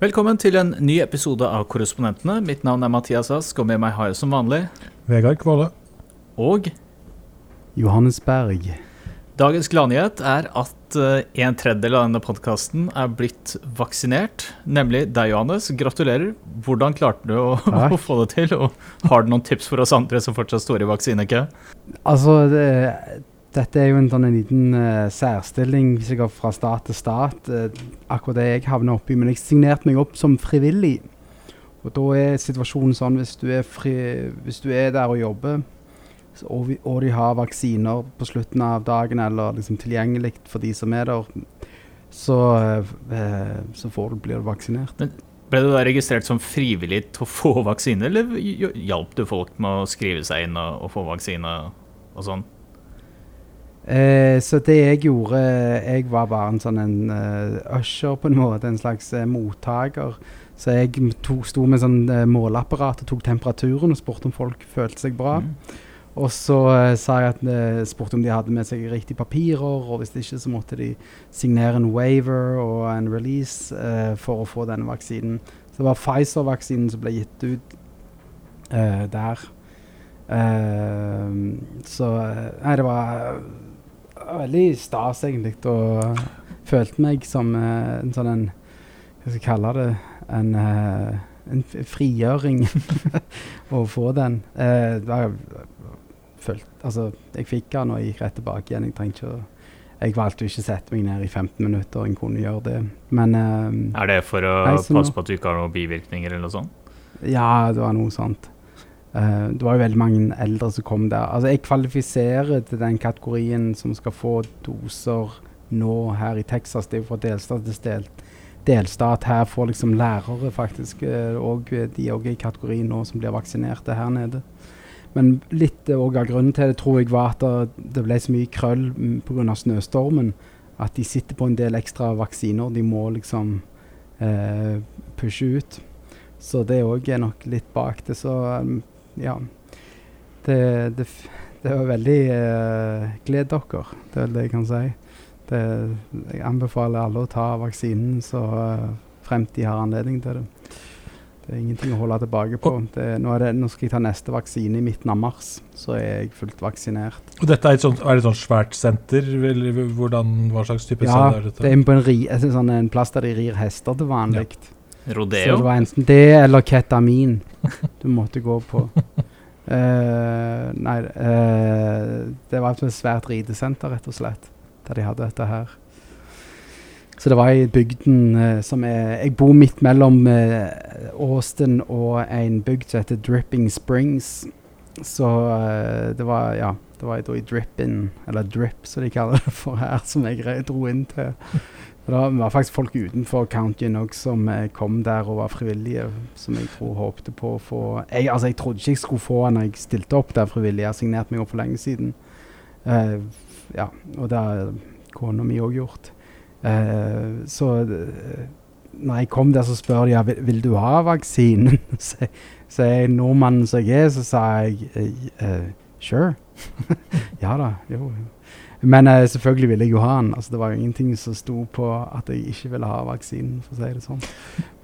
Velkommen til en ny episode av Korrespondentene. Mitt navn er Mathias Ask, og med meg har jeg som vanlig Vegard Kvåle. Og Johannes Berg. dagens gladnyhet er at eh, en tredjedel av denne podkasten er blitt vaksinert. Nemlig deg, Johannes. Gratulerer. Hvordan klarte du å, å få det til? Og har du noen tips for oss andre som fortsatt står i vaksinekø? Altså, det, dette er jo en sånn en liten uh, særstilling hvis jeg går fra stat til stat. Uh, akkurat det jeg havner oppi. Men jeg signerte meg opp som frivillig. Og da er situasjonen sånn hvis du er, fri, hvis du er der og jobber, og, vi, og de har vaksiner på slutten av dagen, eller liksom tilgjengelig for de som er der, så, uh, så du, blir du vaksinert. Ble du da registrert som frivillig til å få vaksine, eller hjalp du folk med å skrive seg inn og, og få vaksine og sånn? Eh, så det jeg gjorde Jeg var bare en sånn en uh, usher, på en måte. En slags uh, mottaker. Så jeg to, sto med sånn uh, måleapparat og tok temperaturen og spurte om folk følte seg bra. Mm. Og så uh, sa jeg at, uh, spurte om de hadde med seg riktige papirer, og hvis ikke så måtte de signere en waiver og en release for å få denne vaksinen. Så det var Pfizer-vaksinen som ble gitt ut der. Så Nei, det var veldig stas, egentlig, og følte meg som eh, en sånn en Hva skal jeg kalle det? En, eh, en frigjøring å få den. Eh, var følt, altså, jeg fikk den og gikk rett tilbake igjen. Jeg trengte ikke å Jeg valgte å ikke sette meg ned i 15 minutter. Jeg kunne gjøre det. Men eh, Er det for å Nei, passe på at du ikke har noen bivirkninger eller noe sånt? ja, det var noe sånt. Eh, det var jo veldig mange eldre som kom der. Altså, jeg kvalifiserer til den kategorien som skal få doser nå her i Texas. Det er jo fra delstat til del, delstat. Her får liksom lærere faktisk eh, og De er også i kategorien nå som blir vaksinerte her nede. Men litt eh, av grunnen til det tror jeg var at det, ble så mye krøll pga. snøstormen at de sitter på en del ekstra vaksiner de må liksom eh, pushe ut. Så det òg er nok litt bak det. Så um, ja. Det, det, det var veldig uh, Gled dere, det er det jeg kan si. Det, jeg anbefaler alle å ta vaksinen så uh, fremt de har anledning til det. Det er ingenting å holde tilbake på. Det, nå, det, nå skal jeg ta neste vaksine i midten av mars, så er jeg fullt vaksinert. Og dette er, sånt, er det et sånt svært senter? Hvordan, hva slags type Ja, senter er det er på en, ri, altså sånn en plass der de rir hester til vanlig. Så Rodeo? Så det var enten det eller ketamin du måtte gå på. Uh, nei, uh, det var et svært ridesenter, rett og slett, der de hadde dette her. Så det var i bygden uh, som er Jeg bor midt mellom Austin og en bygd som heter Dripping Springs. Så det var Ja, det var da i Drippin, eller Drip som de kaller det for her, som jeg dro inn til. Og Det var faktisk folk utenfor countyen òg som eh, kom der og var frivillige, som jeg tror håpte på å få jeg, Altså, jeg trodde ikke jeg skulle få når jeg stilte opp der frivillig. Jeg har signert meg opp for lenge siden. Uh, ja, og det har kona mi òg gjort. Uh, så når jeg kom der, så spør de ja, vil, vil du ha vaksinen. så, så jeg nordmannen som jeg er, så sa jeg eh, sure. ja da. Jo. Men eh, selvfølgelig ville jeg jo ha den. Altså, det var jo ingenting som sto på at jeg ikke ville ha vaksinen, for å si det sånn.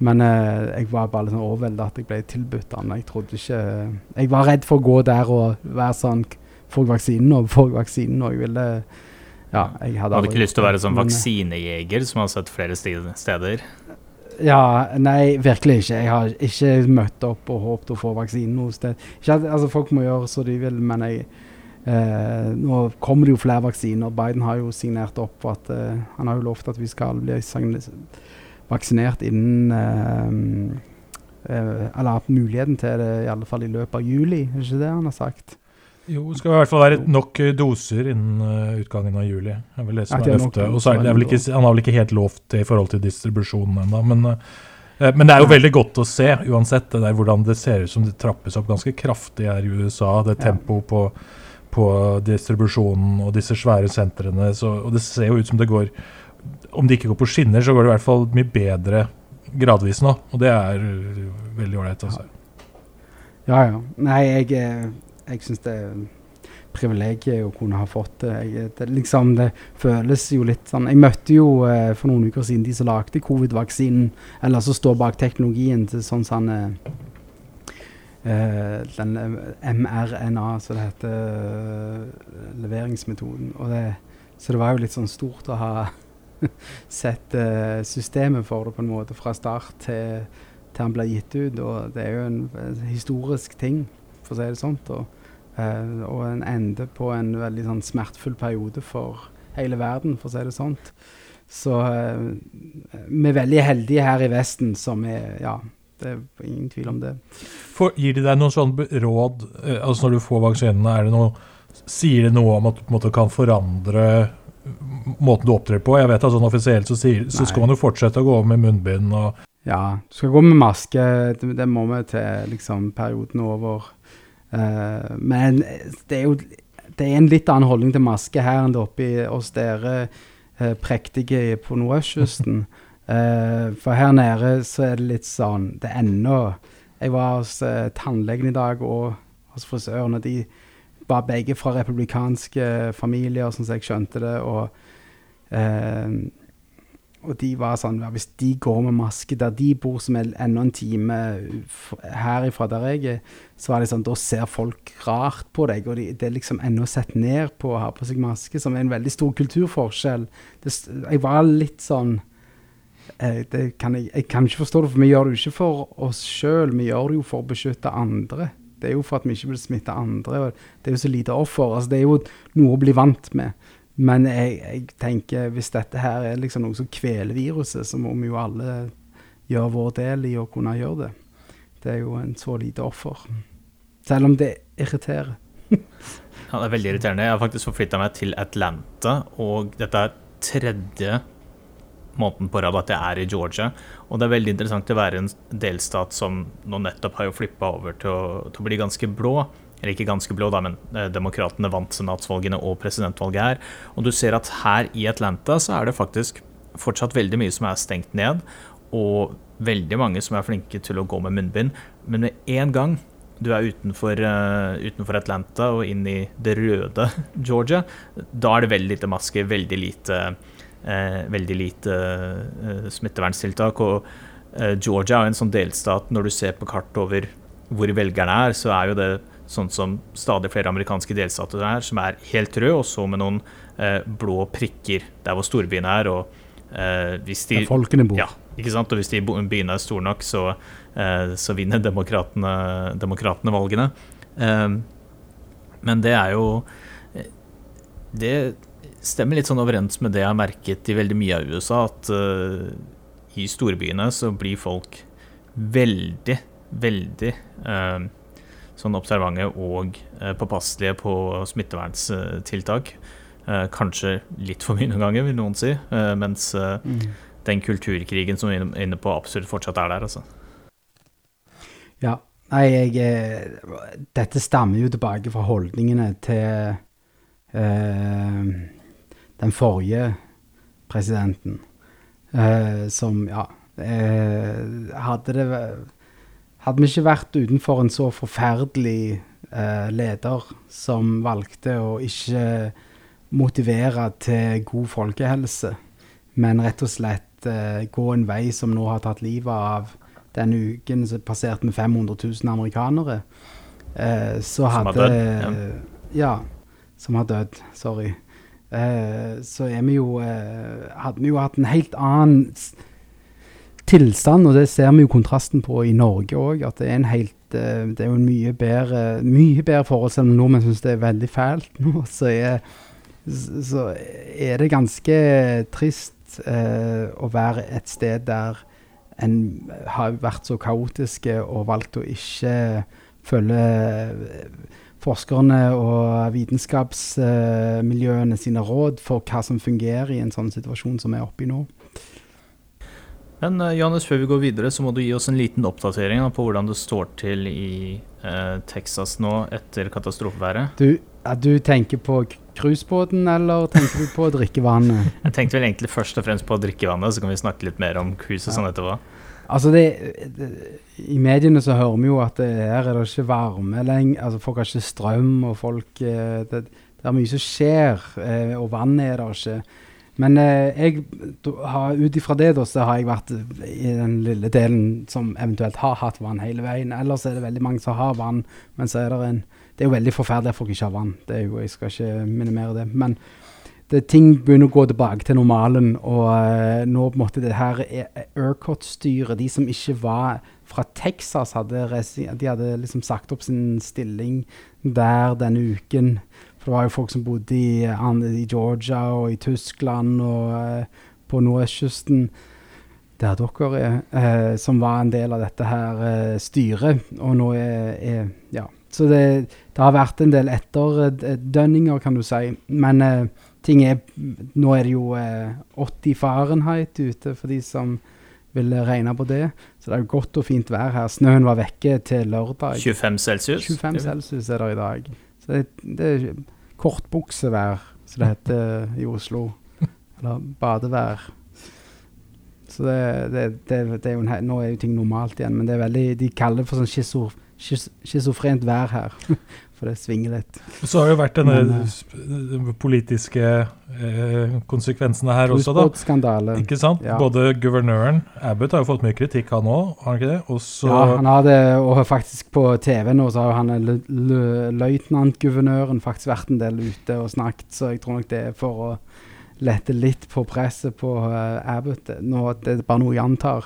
Men eh, jeg var bare litt sånn overveldet at jeg ble tilbudt den. Jeg trodde ikke Jeg var redd for å gå der og være sånn Får jeg vaksinen nå? Får jeg vaksinen nå? Jeg ville Ja, jeg hadde Hadde ikke lyst til å være sånn eh, vaksinejeger som har sett flere steder? Ja, nei, virkelig ikke. Jeg har ikke møtt opp og håpet å få vaksinen noe sted. Ikke at, altså, folk må gjøre som de vil, men jeg eh, Nå kommer det jo flere vaksiner. Biden har jo signert opp for at eh, Han har jo lovt at vi skal bli vaksinert innen eh, eh, Eller hatt muligheten til det i alle fall i løpet av juli, er det ikke det han har sagt? Jo, det skal i hvert fall være nok eh, doser innen utgangen av juli. Er vel det som er løftet. Og så er det, er vel ikke, han har vel ikke helt lovt det i forhold til distribusjonen ennå. Men, men det er jo veldig godt å se, uansett, det der hvordan det ser ut som det trappes opp ganske kraftig her i USA. Det Ja. tempoet på, på distribusjonen og disse svære sentrene. Så, og det ser jo ut som det går Om det ikke går på skinner, så går det i hvert fall mye bedre gradvis nå. Og det er uh, veldig ålreit. Altså. Ja, ja. Nei, jeg, eh, jeg syns det privilegiet å kunne ha fått det. Jeg, det. Liksom, det føles jo litt sånn Jeg møtte jo eh, for noen uker siden de som lagde covid-vaksinen, eller som står bak teknologien til sånn sånn eh, eh Den eh, mRNA, som det heter, uh, leveringsmetoden. Det, så det var jo litt sånn stort å ha sett systemet for det på en måte fra start til, til han ble gitt ut. Og det er jo en, historisk ting, for å si det sånt. Og, og en ende på en veldig sånn smertefull periode for hele verden, for å si det sånt. Så vi er veldig heldige her i Vesten som er Ja, det er ingen tvil om det. For, gir de deg noen sånn råd altså når du får vaksinene? er det noe Sier det noe om at du på en måte kan forandre måten du opptrer på? Jeg vet at sånn Offisielt så, sier, så skal man jo fortsette å gå med munnbind. og ja, du skal gå med maske. Det, det må vi til liksom, perioden over. Uh, men det er jo det er en litt annen holdning til maske her enn det oppe hos dere uh, prektige på nordøstkysten. uh, for her nede så er det litt sånn Det er ennå Jeg var hos tannlegen i dag og hos frisøren, og de var begge fra republikanske familier, sånn som jeg skjønte det. og og de var sånn Hvis de går med maske der de bor, som er ennå en time herifra der jeg er, så var det sånn, da ser folk rart på deg. Og de, det er liksom ennå sett ned på å ha på seg maske, som er en veldig stor kulturforskjell. Det, jeg var litt sånn eh, kan jeg, jeg, kan ikke forstå det, for vi gjør det jo ikke for oss sjøl, vi gjør det jo for å beskytte andre. Det er jo for at vi ikke vil smitte andre. Det er jo så lite offer. altså Det er jo noe å bli vant med. Men jeg, jeg, tenker hvis dette her er liksom noe som kveler viruset, så må vi jo alle gjøre vår del i å kunne gjøre det. Det er jo en så lite offer. Selv om det irriterer. ja, det er veldig irriterende. Jeg har faktisk forflytta meg til Atlanta, og dette er tredje måneden på rad at jeg er i Georgia. Og det er veldig interessant å være en delstat som nå nettopp har jo flippa over til å, til å bli ganske blå eller ikke ganske blå, da, men eh, demokratene vant senatsvalgene og presidentvalget her. Og du ser at her i Atlanta så er det faktisk fortsatt veldig mye som er stengt ned, og veldig mange som er flinke til å gå med munnbind. Men med en gang du er utenfor, uh, utenfor Atlanta og inn i det røde Georgia, da er det veldig lite masker, veldig lite, uh, veldig lite uh, smitteverntiltak. Og Georgia er en sånn delstat, når du ser på kart over hvor velgerne er, så er jo det sånn som stadig flere amerikanske delstater er, som er helt røde, og så med noen eh, blå prikker der hvor storbyene er. og eh, hvis de, Der folkene bor. Ja, ikke sant? Og hvis de byene er store nok, så, eh, så vinner demokratene, demokratene valgene. Eh, men det er jo eh, Det stemmer litt sånn overens med det jeg har merket i veldig mye av USA, at uh, i storbyene så blir folk veldig, veldig uh, sånn observante og uh, påpasselige på smittevernstiltak. Eh, kanskje litt for mye noen ganger, vil noen si. Mens mm. den kulturkrigen som vi er inne på, absolutt fortsatt er der, altså. Ja. Nei, jeg Dette stammer jo tilbake fra holdningene til den forrige presidenten, eh, som, ja eh, Hadde det hadde vi ikke vært utenfor en så forferdelig eh, leder som valgte å ikke motivere til god folkehelse, men rett og slett eh, gå en vei som nå har tatt livet av denne uken så passerte vi 500 000 amerikanere, eh, så hadde dødd? Ja. ja. Som har dødd. Sorry. Eh, så er vi jo eh, Hadde vi jo hatt en helt annen tilstand, og det ser vi jo kontrasten på i Norge òg, at det er en helt uh, Det er jo en mye bedre, mye bedre forhold, selv om nordmenn syns det er veldig fælt nå. Så er, så er det ganske trist eh, å være et sted der en har vært så kaotiske og valgt å ikke følge forskerne og vitenskapsmiljøene sine råd for hva som fungerer i en sånn situasjon som vi er oppe i nå. Men uh, Johannes, før vi går videre, så må du gi oss en liten oppdatering da, på hvordan det står til i eh, Texas nå etter katastrofeværet. Du, du tenker på cruisebåten, eller tenker du på drikkevannet? Jeg tenkte vel egentlig først og fremst på drikkevannet, så kan vi snakke litt mer om cruise og sånn etterpå. Altså, det, det I mediene så hører vi jo at det, her er det ikke varme lenger. Altså, folk har ikke strøm, og folk eh, det, det, er mye som skjer, eh, og vann er det ikke. Men eh, jeg, ut ifra det da, så har jeg vært i den lille delen som eventuelt har hatt vann hele veien. Ellers er det veldig mange som har vann, men så er det en Det er jo veldig forferdelig at folk ikke har vann. Det er jo, Jeg skal ikke minimere det. men det, ting begynner å gå tilbake til normalen. Og uh, nå på en måte det her Urcot-styret, de som ikke var fra Texas, hadde, de hadde liksom sagt opp sin stilling der denne uken. For det var jo folk som bodde i, i Georgia og i Tyskland og uh, på nordøstkysten. Der dere er, eh, som var en del av dette her styret. Og nå er, er Ja. Så det, det, har vært en del etterdønninger, kan du si. Men ting er Nå er det jo eh, 80 Fahrenheit ute for de som vil regne på det. Så det er godt og fint vær her. Snøen var vekke til lørdag. 25 celsius? 25 celsius er det i dag. Så det, det er kortbuksevær, som det heter i Oslo. Eller badevær. Så det, det, det, det, er jo en, Nå er jo ting normalt igjen, men det er veldig, de kaller det for sånn schizofrent vær her. For det svinger litt. Så har det jo vært denne Men, politiske eh, konsekvensene her også, da. Skandale. Ikke sant? Ja. Både guvernøren Abbott har jo fått mye kritikk, han òg, har han ikke det? Også ja, han har det, og faktisk på TV nå så har han løytnantguvernøren faktisk vært en del ute og snakket, så jeg tror nok det er for å lette litt på presset på uh, Abbott. Nå, det er bare noe jeg antar.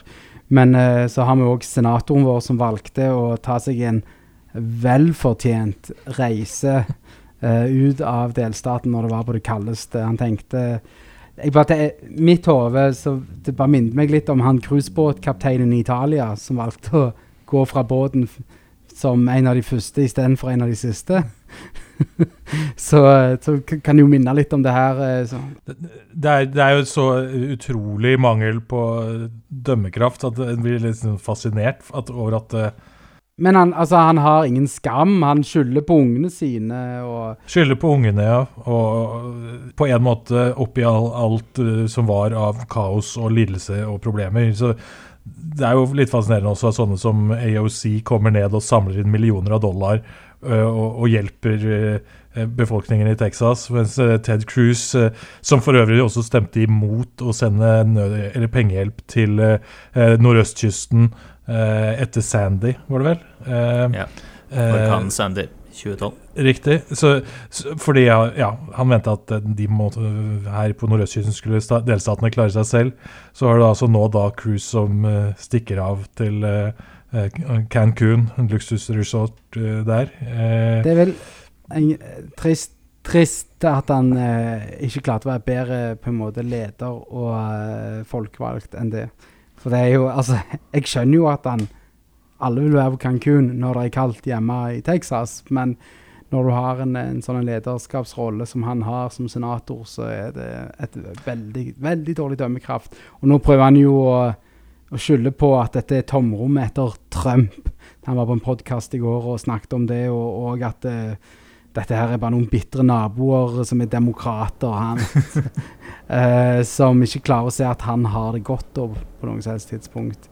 Men uh, så har vi òg senatoren vår som valgte å ta seg en velfortjent reise uh, ut av delstaten når det var på det kaldeste. Han tenkte jeg bare, det, Mitt hode Det bare minnet meg litt om han cruisebåtkapteinen i Italia som valgte å gå fra båten som en av de første istedenfor en av de siste. så, så, kan det jo minne litt om det her. Eh, det er, det, er, jo så utrolig mangel på dømmekraft at en blir litt sånn fascinert at, over at uh, men han, altså, han, har ingen skam. Han skylder på ungene sine. Skylder på ungene, ja. Og på en måte oppi alt uh, som var av kaos og lidelse og problemer. Så det er jo litt fascinerende også at sånne som AOC kommer ned og samler inn millioner av dollar uh, og, og, hjelper uh, befolkningen i Texas. Mens Ted Cruz, som for øvrig også stemte imot å sende nød, pengehjelp til nordøstkysten Eh, etter Sandy, var det vel? Eh, ja. Orkanen eh, Sandy. 2012. Riktig. Så, så, fordi ja, han mente at de måtte, her på nordøstkysten skulle delstatene klare seg selv. Så har det altså nå da Cruise som uh, stikker av til uh, Cancún, en luksusresort uh, der. det er vel en, trist, trist, at han ikke klarte å være bedre på en måte leder og folkevalgt enn det. For det er jo Altså, jeg skjønner jo at han Alle vil være på Cancún når det er kaldt hjemme i Texas, men når du har en, en sånn lederskapsrolle som han har som senator, så er det et veldig, veldig dårlig dømmekraft. Og nå prøver han jo å, å skylde på at dette er tomrommet etter Trump. Han var på en podkast i går og snakket om det, og, og at uh, dette her er bare noen bitre naboer som er demokrater. Han, uh, som ikke klarer å se at han har det godt på noe som helst tidspunkt.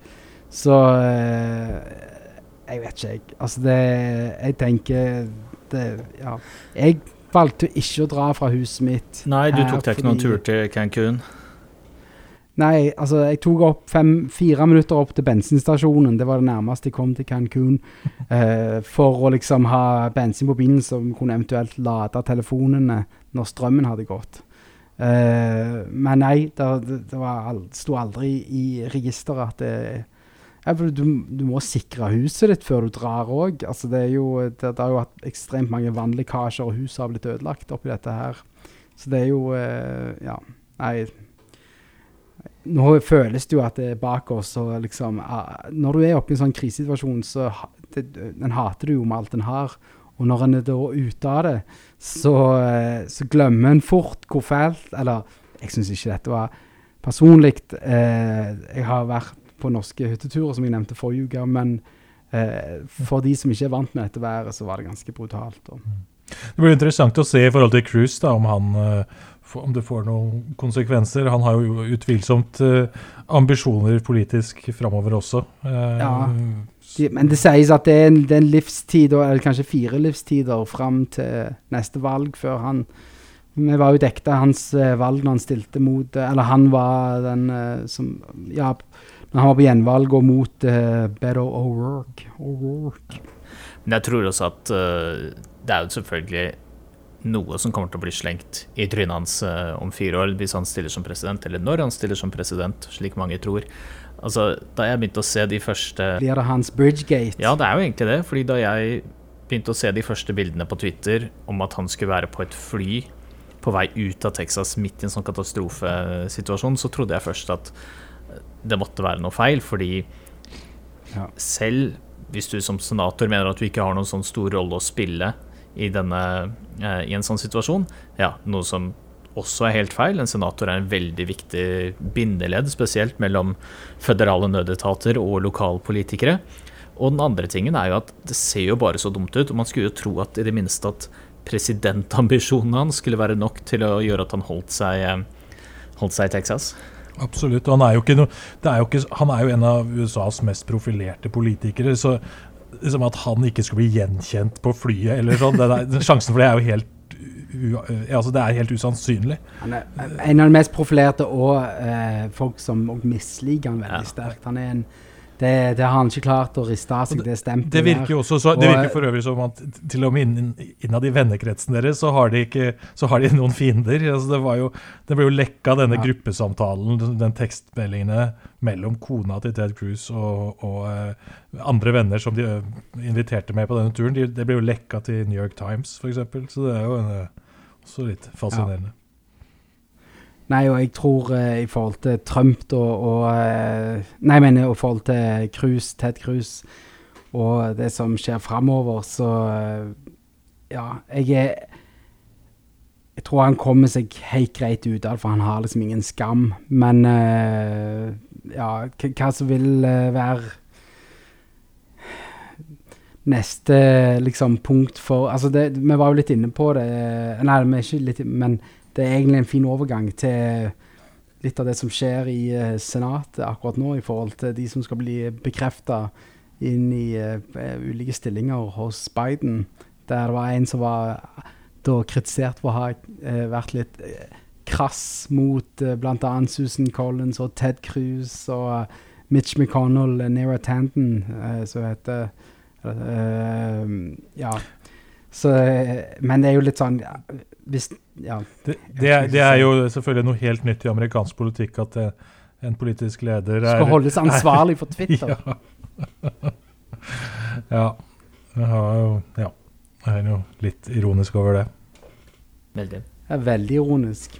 Så uh, Jeg vet ikke, jeg. Altså, det Jeg tenker det Ja. Jeg valgte ikke å dra fra huset mitt. Nei, du tok deg ikke noen tur til Cancún? Nei, altså jeg tok opp fem, fire minutter opp til bensinstasjonen. Det var det nærmeste jeg kom til Cancún. Uh, for å liksom ha bensin på bilen som kunne eventuelt lade telefonene når strømmen hadde gått. Uh, men nei, det, det all, sto aldri i registeret at det ja, du, du, må sikre huset ditt før du drar òg. Altså, det, det, det, har jo hatt ekstremt mange vannlekkasjer, og huset har blitt ødelagt oppi dette her. Så det er jo eh, Ja, nei nå føles det jo at det er bak oss. og liksom, uh, Når du er oppe i en sånn krisesituasjon, så det, den hater du jo med alt den har. Og når en er da ute av det, så, uh, så glemmer en fort hvor fælt Eller jeg syns ikke dette var personlig. Eh, jeg har vært på norske hytteturer, som jeg nevnte forrige uke. Men for de som ikke er vant med dette været, så var det ganske brutalt. Og. Det blir interessant å se i forhold til Cruise, da, om han om det får noen konsekvenser. Han har jo utvilsomt uh, ambisjoner politisk framover også. Uh, ja. De, men det sies at det er, en, det er en livstid, eller kanskje fire livstider, fram til neste valg, før han Vi var jo dekta hans uh, valg når han stilte mot Eller han var den som Ja, når han var på gjenvalg og mot uh, Better O'Rourke. Men jeg tror også at det er jo selvfølgelig noe som kommer til å bli slengt i trynet hans uh, om fire år hvis han stiller som president, eller når han stiller som president, slik mange tror. Altså, Da jeg begynte å se de første Blir det hans Bridgegate? Ja, det er jo egentlig det. fordi da jeg begynte å se de første bildene på Twitter om at han skulle være på et fly på vei ut av Texas midt i en sånn katastrofesituasjon, så trodde jeg først at det måtte være noe feil, fordi ja. selv hvis du som senator mener at du ikke har noen sånn stor rolle å spille i, denne, eh, i en sånn situasjon. Ja, noe som også er helt feil. En senator er en veldig viktig bindeledd, spesielt mellom føderale nødetater og lokalpolitikere. Og den andre tingen er jo at det ser jo bare så dumt ut. og Man skulle jo tro at i det minste at presidentambisjonene hans skulle være nok til å gjøre at han holdt seg, eh, holdt seg i Texas. Absolutt. og han er, no, er ikke, han er jo en av USAs mest profilerte politikere. så liksom at han ikke skulle bli gjenkjent på flyet eller sånn. der, sjansen for det er jo helt altså det er helt usannsynlig. Han er en av de mest profilerte og eh, folk som misliker han veldig ja. sterkt. Han er en det, det, har han ikke klart å riste av seg, det stempelet. Det virker jo også så, det virker for øvrig som at til og med innad i vennekretsen deres så har de, ikke, så har de noen fiender. Altså det, var jo, det ble jo lekka, denne ja. gruppesamtalen, den tekstmeldingene mellom kona til Ted Cruz og, og uh, andre venner som de uh, inviterte med på denne turen. De, det ble jo lekka til New York Times, f.eks. Så det er jo en, uh, også litt fascinerende. Ja. Nei, og jeg tror uh, i forhold til Trump og, og uh, Nei, jeg mener i forhold til Cruz, Ted Cruz og det som skjer framover, så uh, Ja, jeg er Jeg tror han kommer seg helt greit ut av det, for han har liksom ingen skam. Men ja, hva som vil være neste liksom punkt for Altså, det, vi var jo litt inne på det Nei, vi er ikke litt Men det er egentlig en fin overgang til litt av det som skjer i uh, Senatet akkurat nå, i forhold til de som skal bli bekrefta inn i uh, ulike stillinger hos Biden. Der det var en som var da kritisert for å ha uh, vært litt krass mot uh, bl.a. Susan Collins og Ted Cruz og Mitch McConnell, Nera Tanton, som heter Ja. Så, men det er jo litt sånn hvis, ja, det, det, er, det, er, jo selvfølgelig noe helt nytt i amerikansk politikk at det, eh, en politisk leder er Skal holdes ansvarlig for Twitter. ja. Jeg Ja. Jeg er jo litt ironisk over det. Veldig. Jeg er veldig ironisk.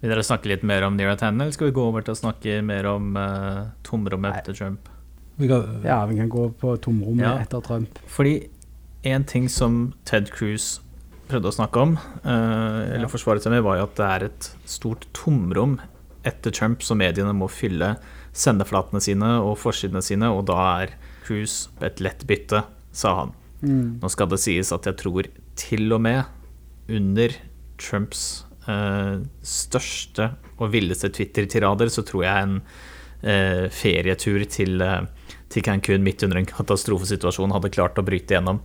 Vil dere snakke litt mer om Nira Tanner, eller skal vi gå over til å snakke mer om uh, tomrommet etter Trump? Vi kan, ja, vi kan gå på tomrommet ja. etter Trump. Fordi en ting som Ted Cruz prøvde å snakke om, uh, eller forsvaret seg med, var jo at det er et stort tomrom etter Trump som mediene må fylle sendeflatene sine og forsidene sine, og da er Cruise et lett bytte, sa han. Mm. Nå skal det sies at jeg tror til og med under Trumps eh, største og villeste Twitter-tirader, så tror jeg en eh, ferietur til, til Cancún midt under en katastrofesituasjon hadde klart å bryte gjennom.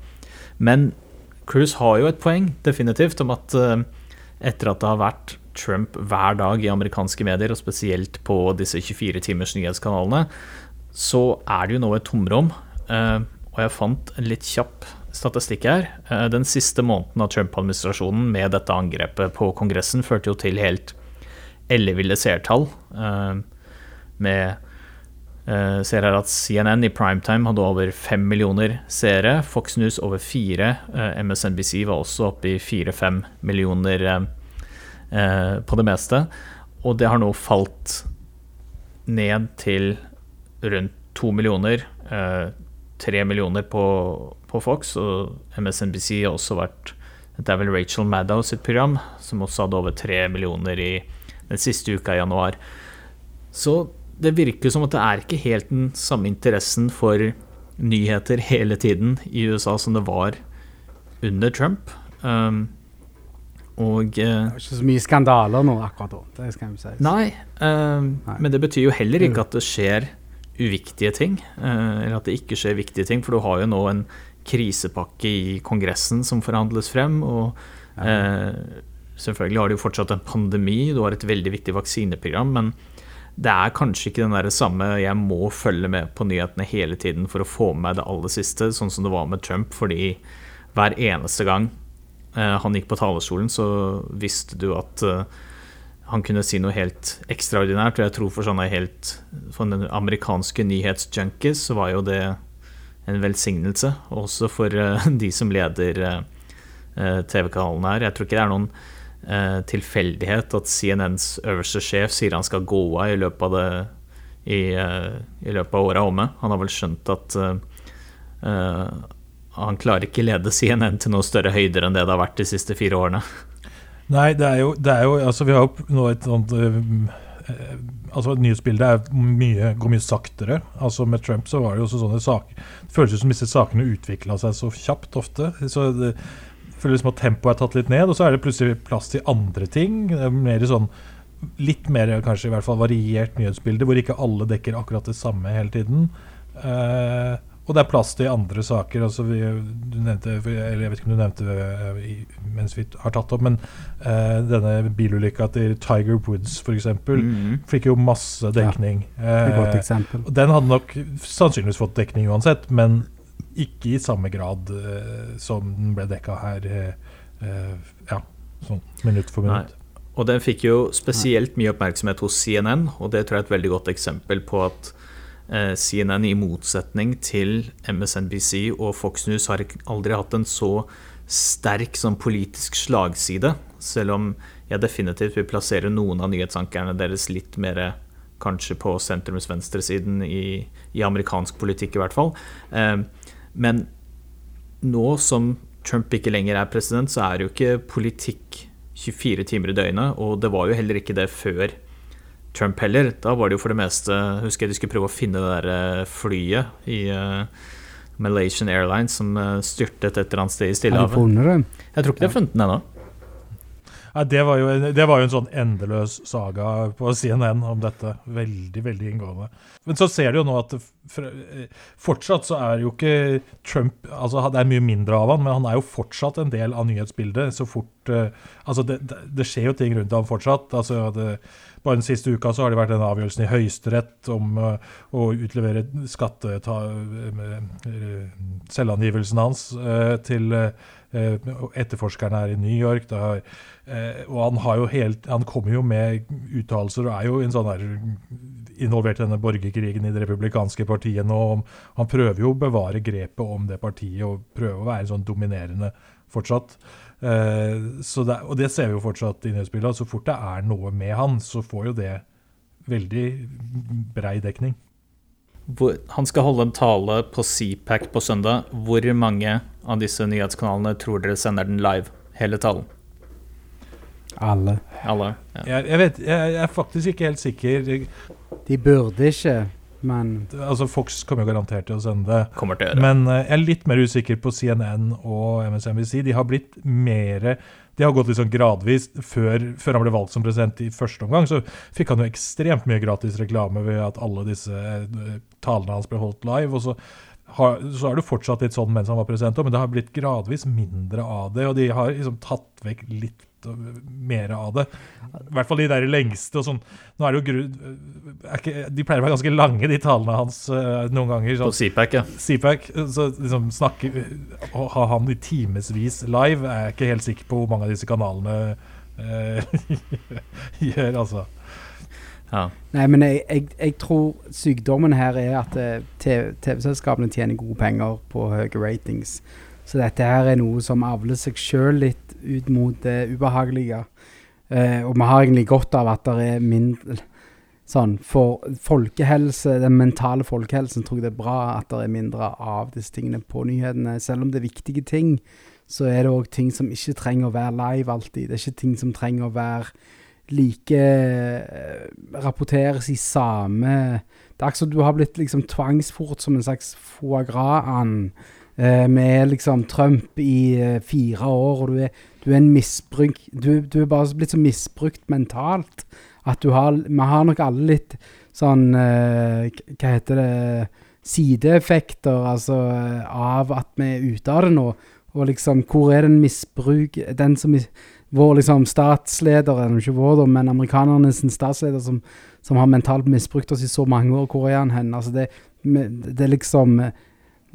Men Cruise har jo et poeng, definitivt, om at uh, etter at det har vært Trump hver dag i amerikanske medier, og spesielt på disse 24 timers nyhetskanalene, så er det jo nå et tomrom. Uh, og jeg fant en litt kjapp statistikk her. Uh, den siste måneden av Trump-administrasjonen med dette angrepet på Kongressen førte jo til helt elleville seertall. med Uh, ser her at CNN i primetime hadde over fem millioner seere. Fox News over fire. Uh, eh, MSNBC var også oppe i fire-fem millioner uh, på det meste. Og det har nå falt ned til rundt to millioner. Tre millioner på, på, Fox, og MSNBC har også vært Det er vel Rachel Maddow sitt program, som også hadde over tre millioner i den siste uka i januar. Så det virker som at det er ikke helt den samme interessen for nyheter hele tiden i USA som det var under Trump. Um, Og eh, Det er ikke så mye skandaler nå akkurat da, det skal jeg si. Nei, um, Nei. men det betyr jo heller ikke at det skjer uviktige ting. Uh, eller at det ikke skjer viktige ting, for du har jo nå en krisepakke i Kongressen som forhandles frem. Og uh, selvfølgelig har du jo fortsatt en pandemi, du har et veldig viktig vaksineprogram. Men det er kanskje ikke den der samme jeg må følge med på nyhetene hele tiden for å få med meg det aller siste, sånn som det var med Trump. Fordi hver eneste gang eh, han gikk på talerstolen, så visste du at eh, han kunne si noe helt ekstraordinært. Og jeg tror for sånne helt For den amerikanske nyhetsjunkies så var jo det en velsignelse. Også for eh, de som leder TV-kanalen her. Jeg tror ikke det er noen eh, tilfeldighet at CNNs øverste sjef sier han skal gå av i løpet av det i, eh, i løpet av året er omme. Han har vel skjønt at uh, han klarer ikke lede CNN til noe større høyder enn det det har vært de siste fire årene. Nei, det er jo, det er jo Altså, vi har jo nå et sånt Altså, nyhetsbildet mye, går mye saktere. Altså, med Trump så var det jo også sånne saker Det føles som disse sakene utvikla seg så kjapt ofte. Så det føles som at tempoet er tatt litt ned, og så er det plutselig plass til andre ting. Er Mer sånn Litt mer kanskje i hvert fall variert nyhetsbilde, hvor ikke alle dekker akkurat det samme hele tiden. Uh, og det er plass til andre saker. altså vi, du nevnte, eller Jeg vet ikke om du nevnte det i, mens vi har tatt opp, men uh, denne bilulykka til Tiger Woods f.eks. Mm. fikk jo masse dekning. Ja, uh, Eh, den hadde nok sannsynligvis fått dekning uansett, men ikke i samme grad uh, som den ble dekka her. eh, ja, sånn minutt for Nei. minutt. Og den fikk jo spesielt mye oppmerksomhet hos CNN, og det tror jeg er et veldig godt eksempel på at eh, CNN i motsetning til MSNBC og Fox News har aldri hatt en så sterk sånn politisk slagside, selv om jeg definitivt vil plassere noen av nyhetsankerne deres litt mer kanskje på sentrums-venstresiden i, i amerikansk politikk i hvert fall. Eh, men nå som Trump ikke lenger er president, så er det jo ikke politikk 24 timer i døgnet, og det var jo heller ikke det før Trump heller. Da var det jo for det meste Husker jeg de skulle prøve å finne det der eh, flyet i eh, Malaysian Airlines som eh, styrtet et eller annet sted i Stillehavet. Jeg tror ikke de har funnet den ennå. Nei, det, var jo, det var jo en sånn endeløs saga på CNN om dette. Veldig, veldig inngående. Men så ser du jo nå at eh, fortsatt så er jo ikke Trump altså Det er mye mindre av han, men han er jo fortsatt en del av nyhetsbildet. Så fort eh, Altså, det, det, skjer jo ting rundt ham fortsatt. altså det bare den siste uka så har det vært en avgjørelse i Høyesterett om eh, å utlevere skatteta, eh, selvangivelsen hans til eh, etterforskerne er i New York. Har, eh, og han, har jo helt, han kommer jo med uttalelser og er jo en sånn der involvert i denne borgerkrigen i det republikanske partiet nå. Han prøver jo å bevare grepet om det partiet og prøver å være sånn dominerende fortsatt. Eh, det, og det ser vi jo fortsatt i nyhetsbildet. Så fort det er noe med han, så får jo det veldig brei dekning. Hvor, han skal holde en tale på CPAC på søndag. Hvor mange av disse nyhetskanalene tror dere sender den live? Hele talen? Alle. Alle? Ja. Jeg, jeg, vet, jeg, jeg er faktisk ikke helt sikker. De burde ikke, men Altså Fox kommer jo garantert til å sende det. Kommer til å gjøre. Men eh, jeg er litt mer usikker på CNN og MSNBC. De har blitt mer De har gått litt sånn gradvis. Før, før han ble valgt som president i første omgang, så fikk han jo ekstremt mye gratis reklame ved at alle disse eh, talene hans ble holdt live. og så har, så er det fortsatt litt sånn mens han var president, òg, men det har blitt gradvis mindre av det. Og de har liksom tatt vekk litt øh, mer av det. I hvert fall de der lengste. og sånn. Nå er det jo grunn, er ikke, De pleier å være ganske lange, de talene hans øh, noen ganger. På sånn CPAC, ja. CPAC, så liksom snakke Å ha han i timevis live, er jeg ikke helt sikker på hvor mange av disse kanalene eh, gjør, altså. ja. Nei, men jeg, jeg, jeg tror sykdommen her er at eh, TV TV-selskapene tjener gode penger på høye ratings. Så dette her er noe som avler seg sjøl litt ut mot det ubehagelige. Eh, og vi har egentlig godt av at det er mindre Sånn, For folkehelse, den mentale folkehelsen tror jeg det er bra at det er mindre av disse tingene på nyhetene. Selv om det er viktige ting, så er det òg ting som ikke trenger å være live alltid. Det er ikke ting som trenger å være like eh, Rapporteres i samme Det er akkurat som du har blitt liksom tvangsfort som en slags foie gras-and med liksom Trump i eh, fire år, og du er, du er en misbruk du, du er bare blitt så misbrukt mentalt at du har Vi har nok alle litt sånn eh, Hva heter det Sideeffekter, altså eh, av at vi er ute av det nå. Og liksom, hvor er den misbruk Den som Vår liksom statsleder, eller ikke vår, da, men amerikanerne sin statsleder som, som har mentalt misbrukt oss i så mange år, hvor er han hen? Altså det, det er liksom eh,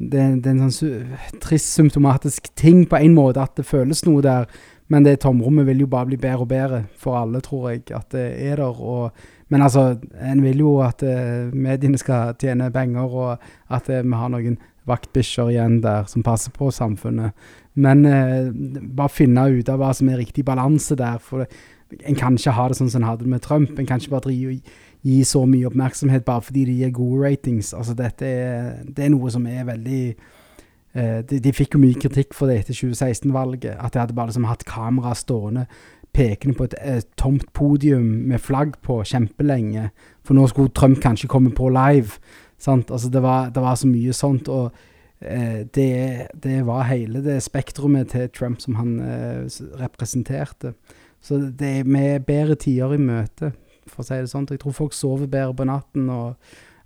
det, det er en sånn trist symptomatisk ting på en måte at det føles noe der, men det tomrommet vil jo bare bli bedre og bedre for alle, tror jeg, at det er der. Og, men altså, en vil jo at eh, mediene skal tjene penger, og at eh, vi har noen vaktbikkjer igjen der som passer på samfunnet. Men eh, bare finne ut av hva som er riktig balanse der, for en kan ikke ha det sånn som en hadde det med Trump. En kan ikke bare drive og gi så mye oppmerksomhet bare fordi de gir gode ratings. Altså dette er, det er noe som er veldig Uh, de, de fikk jo mye kritikk for det etter 2016-valget. At de hadde bare liksom hatt kamera stående pekende på et et, tomt podium med flagg på kjempelenge. For nå skulle Trump kanskje komme på live. Altså det, var, det var så mye sånt. Og eh, det, det var hele det spektrumet til Trump som han eh, representerte. Så det er med bedre tider i møte, for å si det sånn. Jeg tror folk sover bedre på natten. og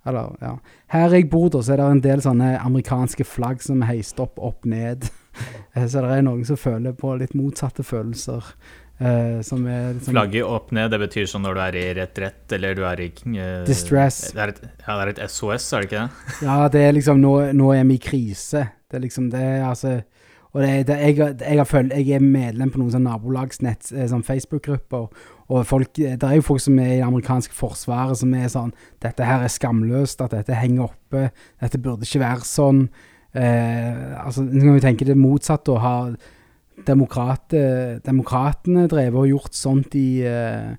eller, ja. Her jeg bor, da, så er det en del sånne amerikanske flagg som er heist opp, opp, ned. Eh, så det er noen som føler på litt motsatte følelser. eh, som er liksom, Flagget opp ned, det betyr sånn når du er i retrett, eller du er i eh, Distress. Det er et, ja, det er et SOS, er det ikke det? Ja, det er liksom Nå, nå er vi i krise. Det er liksom det, altså Og det, det, jeg, jeg, følt, jeg er medlem på noen sånn nabolagsnett, eh, sånn Facebook-grupper. Og folk, det er jo folk som er i det amerikanske forsvaret som er sånn Dette her er skamløst, at dette henger oppe. Dette burde ikke være sånn. Eh, altså, Nå kan vi tenke det motsatte. Å ha demokrate, demokratene drevet og gjort sånt i eh,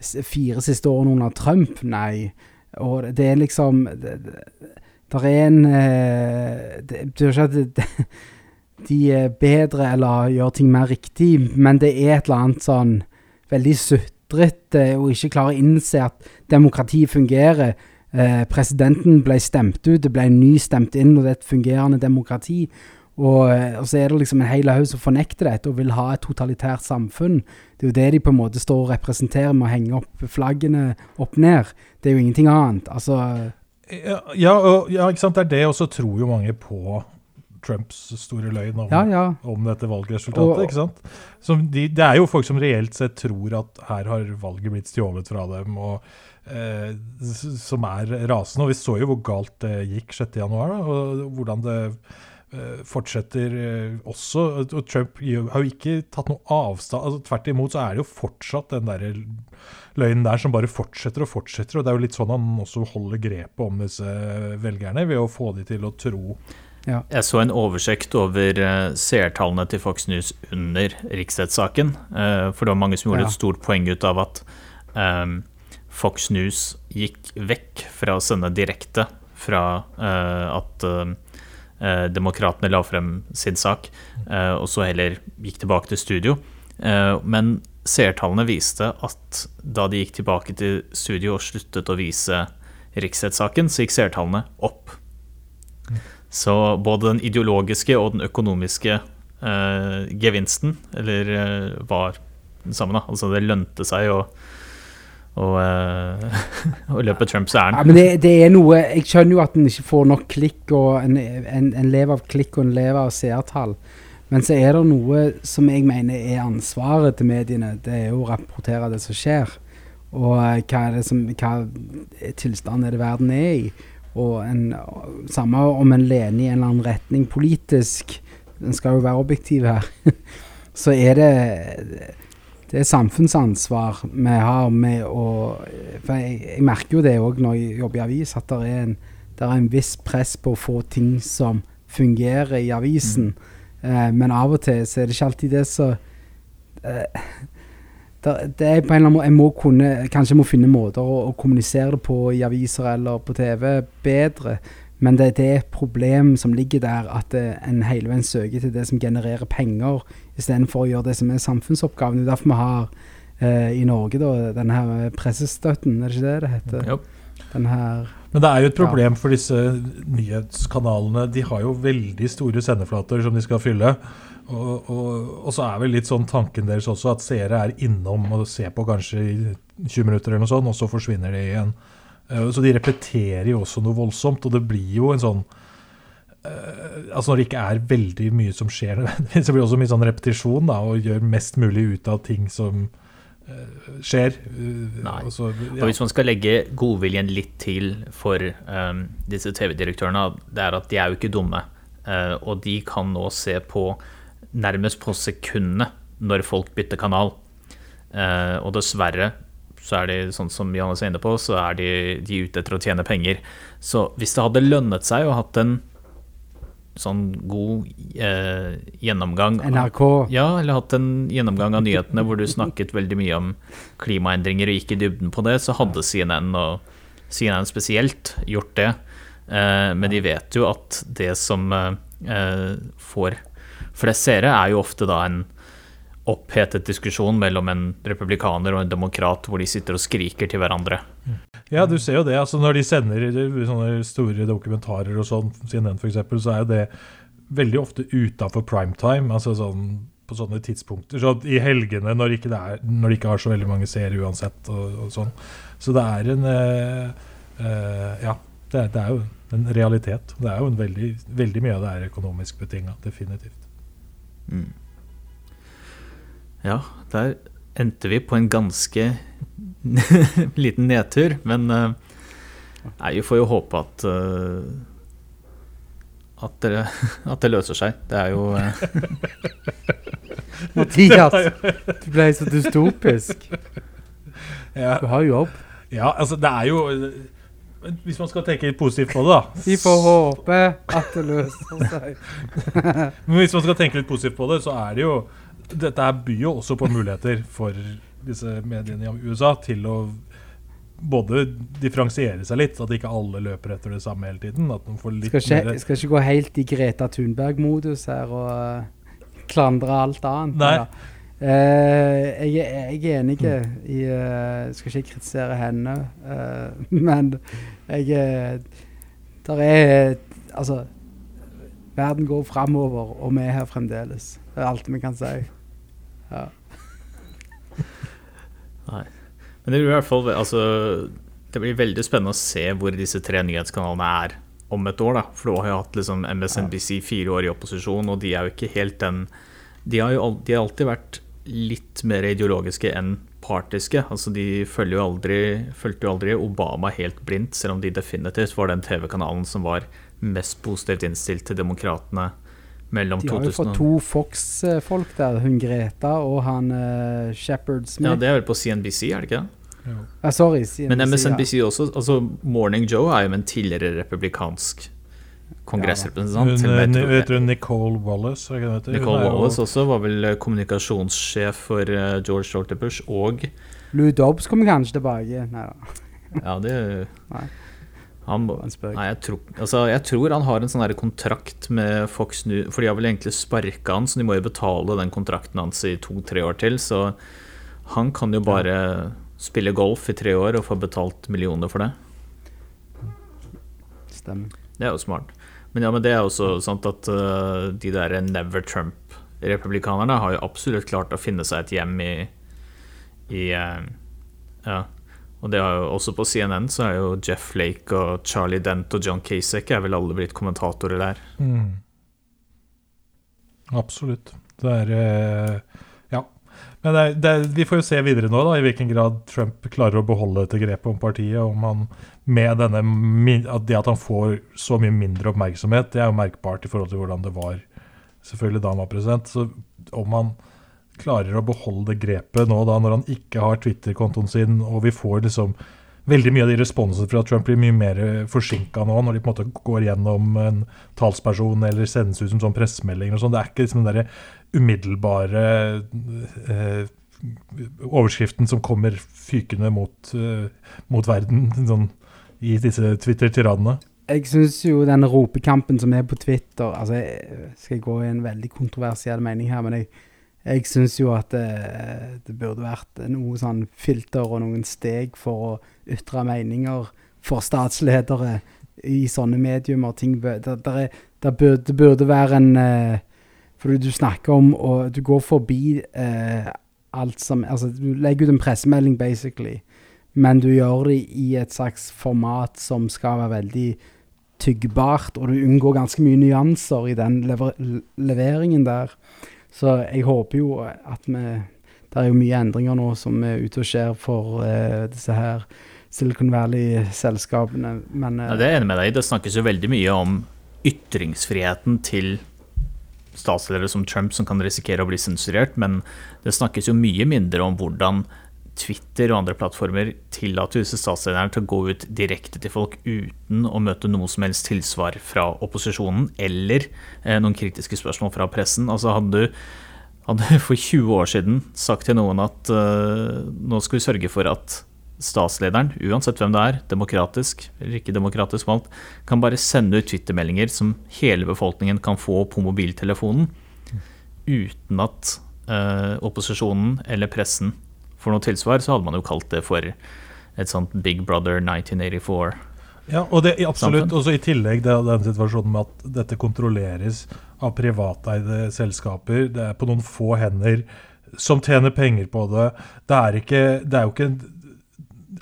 fire siste årene under Trump. Nei. Og det er liksom det, det, er en eh, Det at det, de er bedre eller gjør ting mer riktig, men det er et eller annet sånn veldig sutrete og ikke klarer å innse at demokrati fungerer. Eh, presidenten ble stemt ut, det ble ny stemt inn, og det er et fungerende demokrati. Og, eh, og så er det liksom en hel haug som fornekter dette og vil ha et totalitært samfunn. Det er jo det de på en måte står og representerer med å henge opp flaggene opp ned. Det er jo ingenting annet. Altså Ja, ja, ja, ikke sant. Det er det, og så tror jo mange på Trumps store løgn om, Ja, ja. om dette valgresultatet. Og- ikke sant? Som de, det er jo folk som reelt sett tror at her har valget blitt stjålet fra dem, og eh, som er rasende. Og vi så jo hvor galt det gikk 6.1, og hvordan det eh, fortsetter eh, også. Og Trump har jo ikke tatt noe avstand. altså Tvert imot så er det jo fortsatt den der løgnen der som bare fortsetter og fortsetter. Og det er jo litt sånn han også holder grepet om disse velgerne, ved å få de til å tro Jeg så en oversikt over eh, seertallene til Fox News under riksrettssaken. eh, for det var mange som gjorde Ja. et stort poeng ut av at eh, Fox News gikk vekk fra å sende direkte fra eh, at demokratene la frem sin sak, og så heller gikk tilbake til studio. Men seertallene viste at da de gikk tilbake til studio og sluttet å vise riksrettssaken, så gikk seertallene opp. Så både den ideologiske og den økonomiske eh, gevinsten, eller eh, var den samme, da. Altså det lønte seg å, å, eh, å løpe Trumps Ja, men det, det er noe Jeg skjønner jo at en ikke får nok klikk, og en, en, en lever av klikk og en lever av seertall. Men så er det noe som jeg mener er ansvaret til mediene. Det er jo å rapportere det som skjer. Og eh, hva er som Hva tilstand er det verden er i? Og en, samme om en lener i en eller annen retning politisk, en skal jo være objektiv her, så er det det er samfunnsansvar vi har med å For jeg, jeg merker jo det òg når jeg jobber i avis, at det er, en, det er en viss press på å få ting som fungerer i avisen. Eh, men av og til så er det ikke alltid det som eh, det, det er på en eller annen måte Jeg må kunne Kanskje må finne måter å, å kommunisere det på i aviser eller på TV bedre. Men det, det er et problem som ligger der, at eh, en hele veien søker til det som genererer penger, istedenfor å gjøre det som er samfunnsoppgaven. Det er derfor vi har eh, i Norge da, denne her pressestøtten, er det ikke det det heter? Yep. Den her Men det er jo et problem for disse nyhetskanalene. De har jo veldig store sendeflater som de skal fylle. Og, og, og så er vel litt sånn tanken deres også at seere er innom og ser på kanskje i 20 minutter eller noe sånt, og så forsvinner de igjen. Eh, Så de repeterer jo også noe voldsomt, og det blir jo en sånn eh, Altså Når det ikke er veldig mye som skjer, så blir det også mye sånn repetisjon, da, og gjør mest mulig ut av ting som eh, skjer. Nei. så- Og hvis man skal legge godviljen litt til for um, disse TV-direktørene, det er at de er jo ikke dumme. Uh, og de kan nå se på nærmest på sekundet når folk bytter kanal. Eh, og dessverre så er de, sånn som Johannes er inne på, så er de, de ute etter å tjene penger. Så hvis det hadde lønnet seg å hatt en sånn god eh, gjennomgang av- NRK. ja, eller hatt en gjennomgang av nyhetene hvor du snakket veldig mye om klimaendringer og gikk i dybden på det, så hadde CNN og CNN spesielt gjort det. Eh, men de vet jo at det som eh, eh, får flest seere, er jo ofte da en opphetet diskusjon mellom en republikaner og en demokrat hvor de sitter og skriker til hverandre. Ja, du ser jo det. altså Når de sender sånne store dokumentarer og sånn, CNN f.eks., så er jo det veldig ofte utafor primetime. Altså sånn på sånne tidspunkter. Så I helgene, når, ikke det, er, når de ikke har så veldig mange seere uansett. og, og sånn. Så det er en eh, eh, Ja, det det er jo en realitet. Det er jo veldig, veldig mye av det er økonomisk betinga. Definitivt. Ja, der endte vi på en ganske liten nedtur, men eh, nei, vi får jo håpe at eh, at det, at det løser seg. Det er jo eh, Mathias, du ble så dystopisk. Du har jobb. ja altså det er jo Hvis man skal tenke litt positivt på det, da Vi får håpe at det løser seg. Men hvis man skal tenke litt positivt på det, så er det jo Dette byr jo også på muligheter for disse mediene i USA til å både differensiere seg litt, at ikke alle løper etter det samme hele tiden. At de får litt Skal ikke, mer skal ikke gå helt i Greta Thunberg-modus her og klandre alt annet. Nei. Ja. Eh, jeg, jeg er enig i uh, Skal ikke kritisere henne, eh, men jeg Der er Altså Verden går framover, og vi er her fremdeles. Det er alt vi kan si. Ja. Men det blir i hvert fall altså, Det blir veldig spennende å se hvor disse tre nyhetskanalene er om et år. da For du har jo hatt liksom MSNBC fire år i opposisjon, og de er jo ikke helt den De har jo de har alltid vært litt mer ideologiske enn partiske. Altså De fulgte jo aldri, jo aldri Obama helt blindt, selv om de definitivt var den TV-kanalen som var mest positivt innstilt til demokratene mellom 2000 De har jo fått to Fox-folk der. Hun Greta og han uh, Shepherd Smith. Ja, det er vel på CNBC, er det ikke det? Ah, sorry. CNBC, Men ja. MSNBC også, altså Morning Joe er jo en tidligere republikansk kongressrepresentant. Hun, til og med, eh, jeg tror- vet Nicole Wallace? Nicole Hun Wallace også var vel eh, kommunikasjonssjef for eh, George W. Bush, og Lou Dobbs kommer kanskje tilbake. Nei da, Ja, det Nei. han. Nei, jeg tror, altså, jeg tror han har en sånn kontrakt med Fox News, for de har vel egentlig sparka han, så de må jo betale den kontrakten hans i to-tre år til. Så han kan jo bare spille golf i tre år og få betalt millioner for det. Stemmer. Det er jo smart. Men ja, men det er også sant at uh, de der Never Trump-republikanerne har jo absolutt klart å finne seg et hjem i, i uh, Ja. Og det har jo også på CNN så er jo Jeff Lake og Charlie Dent og John Kasek er vel alle blitt kommentatorer der. Mm. Absolutt. Det er Ja. Men det det vi får jo se videre nå da, i hvilken grad Trump klarer å beholde dette grepet om partiet. Om han med denne Det at han får så mye mindre oppmerksomhet, det er jo merkbart i forhold til hvordan det var selvfølgelig da han var president. Så om han klarer å beholde grepet nå da når han ikke har Twitter-kontoen sin, og vi får liksom Veldig mye av de responsene fra Trump blir mye mer forsinka nå, når de på en måte går gjennom en talsperson eller sendes ut som sånn pressemeldinger og sånn. Det er ikke liksom den derre umiddelbare eh, overskriften som kommer fykende mot, eh, mot verden sånn, i disse Twitter-tiranene. Jeg syns jo den ropekampen som er på Twitter altså jeg Skal gå i en veldig kontroversiell mening her, men jeg, jeg syns jo at det, det burde vært noe sånn filter og noen steg for å ytre meninger for statsledere i sånne mediumer. Ting, det, det, er, burde, det burde være en eh, For du snakker om og Du går forbi eh, alt som Altså, du legger ut en pressemelding, basically, men du gjør det i et slags format som skal være veldig tyggbart, og du unngår ganske mye nyanser i den lever leveringen der. Så jeg håper jo at vi Det er jo mye endringer nå som er ute og skjer for eh, disse her Silicon Valley-selskapene, men eh, Ja, det er jeg enig med deg i. Det snakkes jo veldig mye om ytringsfriheten til statsledere som Trump som kan risikere å bli sensurert, men det snakkes jo mye mindre om hvordan Twitter og andre plattformer tillater disse statslederne til å gå ut direkte til folk uten å møte noe som helst tilsvar fra opposisjonen eller eh, noen kritiske spørsmål fra pressen. Altså hadde du hadde for 20 år siden sagt til noen at uh, nå skal vi sørge for at statslederen, uansett hvem det er, demokratisk eller ikke demokratisk valgt, kan bare sende ut twittermeldinger som hele befolkningen kan få på mobiltelefonen, uten at eh, opposisjonen eller pressen får noe tilsvar, så hadde man jo kalt det for et sånt Big Brother 1984. Ja, og det absolutt også i tillegg det, den situasjonen med at dette kontrolleres av privateide selskaper. Det er på noen få hender som tjener penger på det. Det er ikke Det er jo ikke en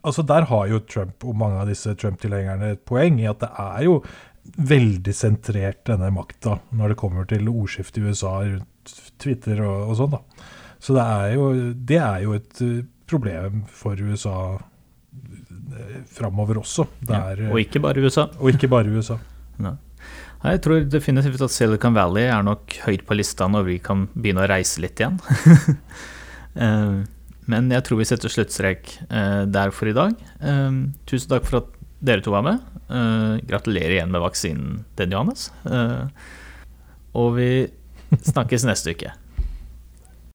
Altså Der har jo Trump og mange av disse Trump-tilhengerne et poeng i at det er jo veldig sentrert, denne makta, når det kommer til ordskiftet i USA rundt Twitter og, og sånn. da. Så det er jo, det er jo et eh, problem for USA eh, framover også. Det Ja, eh, og ikke bare USA. og ikke bare USA. Nei, Jeg tror definitivt at Silicon Valley er nok høyt på lista når vi kan begynne å reise litt igjen. Eh, Men jeg tror vi setter sluttstrek eh, der for i dag. Eh, Tusen takk for at dere to var med. Eh, Gratulerer igjen med vaksinen Den Johannes. Og vi snakkes neste uke.